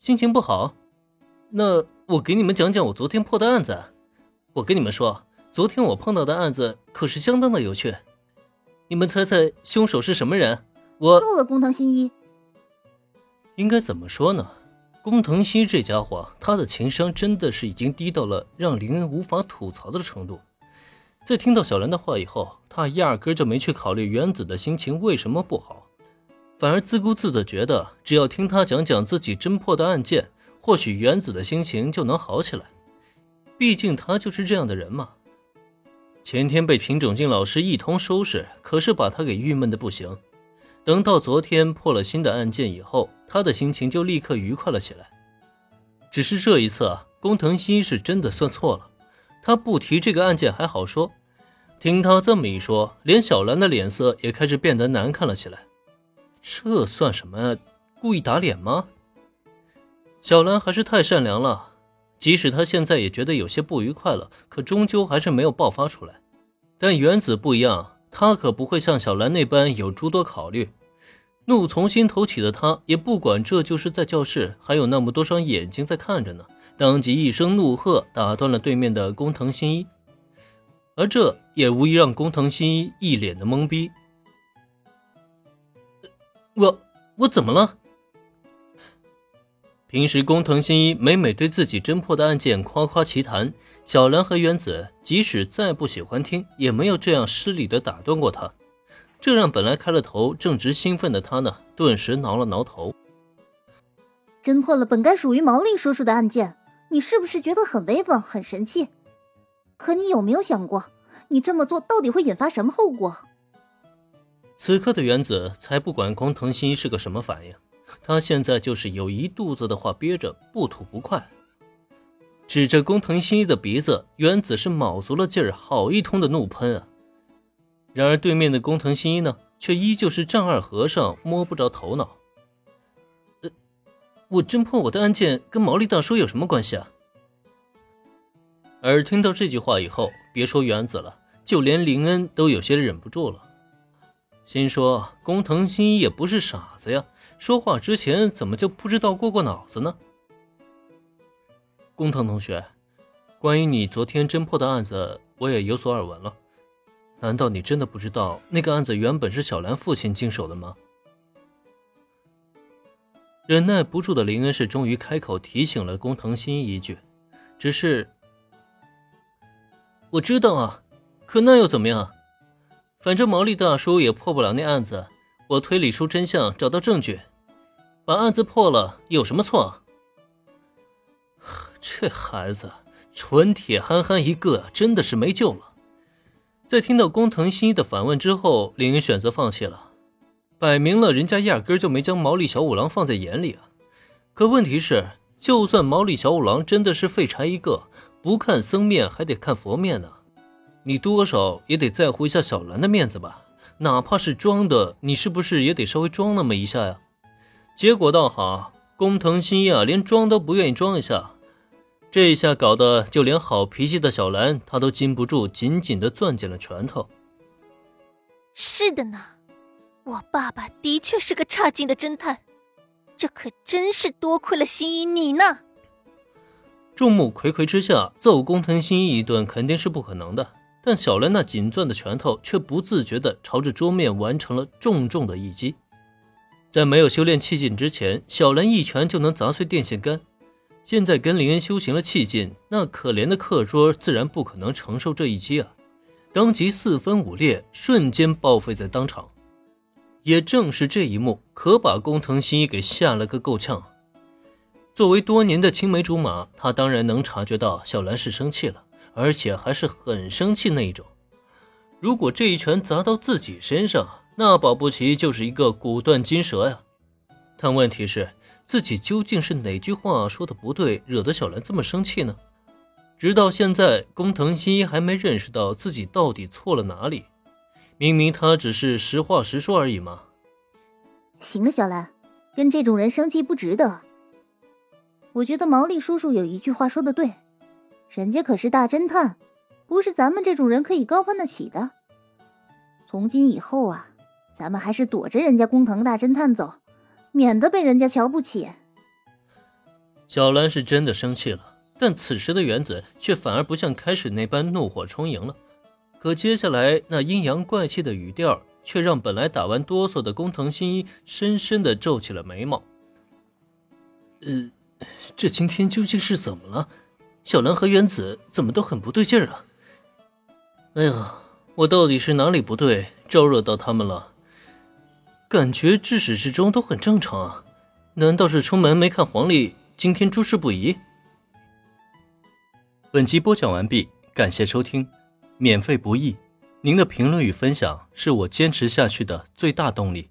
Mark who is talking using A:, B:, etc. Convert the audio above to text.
A: 心情不好？那我给你们讲讲我昨天破的案子。我跟你们说，昨天我碰到的案子可是相当的有趣。你们猜猜凶手是什么人？我
B: 够了，工藤新一。
A: 应该怎么说呢？工藤新一这家伙，他的情商真的是已经低到了让林恩无法吐槽的程度。在听到小兰的话以后，他压根就没去考虑原子的心情为什么不好，反而自顾自的觉得，只要听他讲讲自己侦破的案件，或许原子的心情就能好起来。毕竟他就是这样的人嘛。前天被平整静老师一通收拾，可是把他给郁闷的不行。等到昨天破了新的案件以后，他的心情就立刻愉快了起来。只是这一次啊，工藤新是真的算错了。他不提这个案件还好说，听他这么一说，连小兰的脸色也开始变得难看了起来。这算什么？故意打脸吗？小兰还是太善良了，即使她现在也觉得有些不愉快了，可终究还是没有爆发出来。但原子不一样，他可不会像小兰那般有诸多考虑。怒从心头起的他，也不管这就是在教室，还有那么多双眼睛在看着呢。当即一声怒喝，打断了对面的工藤新一，而这也无疑让工藤新一一脸的懵逼。我我怎么了？平时工藤新一每每对自己侦破的案件夸夸其谈，小兰和原子即使再不喜欢听，也没有这样失礼的打断过他，这让本来开了头正值兴奋的他呢，顿时挠了挠头。
B: 侦破了本该属于毛利叔叔的案件。你是不是觉得很威风、很神气？可你有没有想过，你这么做到底会引发什么后果？
A: 此刻的原子才不管工藤新一是个什么反应，他现在就是有一肚子的话憋着，不吐不快。指着工藤新一的鼻子，原子是卯足了劲儿，好一通的怒喷啊！然而对面的工藤新一呢，却依旧是丈二和尚摸不着头脑。我侦破我的案件跟毛利大叔有什么关系啊？而听到这句话以后，别说原子了，就连林恩都有些忍不住了，心说工藤新一也不是傻子呀，说话之前怎么就不知道过过脑子呢？工藤同学，关于你昨天侦破的案子，我也有所耳闻了，难道你真的不知道那个案子原本是小兰父亲经手的吗？忍耐不住的林恩是终于开口提醒了工藤新一一句，只是我知道啊，可那又怎么样？反正毛利大叔也破不了那案子，我推理出真相，找到证据，把案子破了，有什么错？这孩子纯铁憨憨一个，真的是没救了。在听到工藤新一的反问之后，林恩选择放弃了。摆明了，人家压根就没将毛利小五郎放在眼里啊！可问题是，就算毛利小五郎真的是废柴一个，不看僧面还得看佛面呢，你多少也得在乎一下小兰的面子吧？哪怕是装的，你是不是也得稍微装那么一下呀？结果倒好，工藤新一啊，连装都不愿意装一下，这一下搞得就连好脾气的小兰，她都禁不住紧紧的攥紧了拳头。
C: 是的呢。我爸爸的确是个差劲的侦探，这可真是多亏了新一你呢。
A: 众目睽睽之下揍工藤新一一顿肯定是不可能的，但小兰那紧攥的拳头却不自觉地朝着桌面完成了重重的一击。在没有修炼气劲之前，小兰一拳就能砸碎电线杆，现在跟林恩修行了气劲，那可怜的课桌自然不可能承受这一击啊！当即四分五裂，瞬间报废在当场。也正是这一幕，可把工藤新一给吓了个够呛。作为多年的青梅竹马，他当然能察觉到小兰是生气了，而且还是很生气那一种。如果这一拳砸到自己身上，那保不齐就是一个骨断筋折呀。但问题是，自己究竟是哪句话说的不对，惹得小兰这么生气呢？直到现在，工藤新一还没认识到自己到底错了哪里。明明他只是实话实说而已嘛。
B: 行了，小兰，跟这种人生气不值得。我觉得毛利叔叔有一句话说的对，人家可是大侦探，不是咱们这种人可以高攀得起的。从今以后啊，咱们还是躲着人家工藤大侦探走，免得被人家瞧不起。
A: 小兰是真的生气了，但此时的原子却反而不像开始那般怒火冲盈了。可接下来那阴阳怪气的语调，却让本来打完哆嗦的工藤新一深深的皱起了眉毛。呃，这今天究竟是怎么了？小兰和原子怎么都很不对劲儿啊？哎呀，我到底是哪里不对，招惹到他们了？感觉至始至终都很正常啊，难道是出门没看黄历，今天诸事不宜？本集播讲完毕，感谢收听，免费不易，您的评论与分享是我坚持下去的最大动力。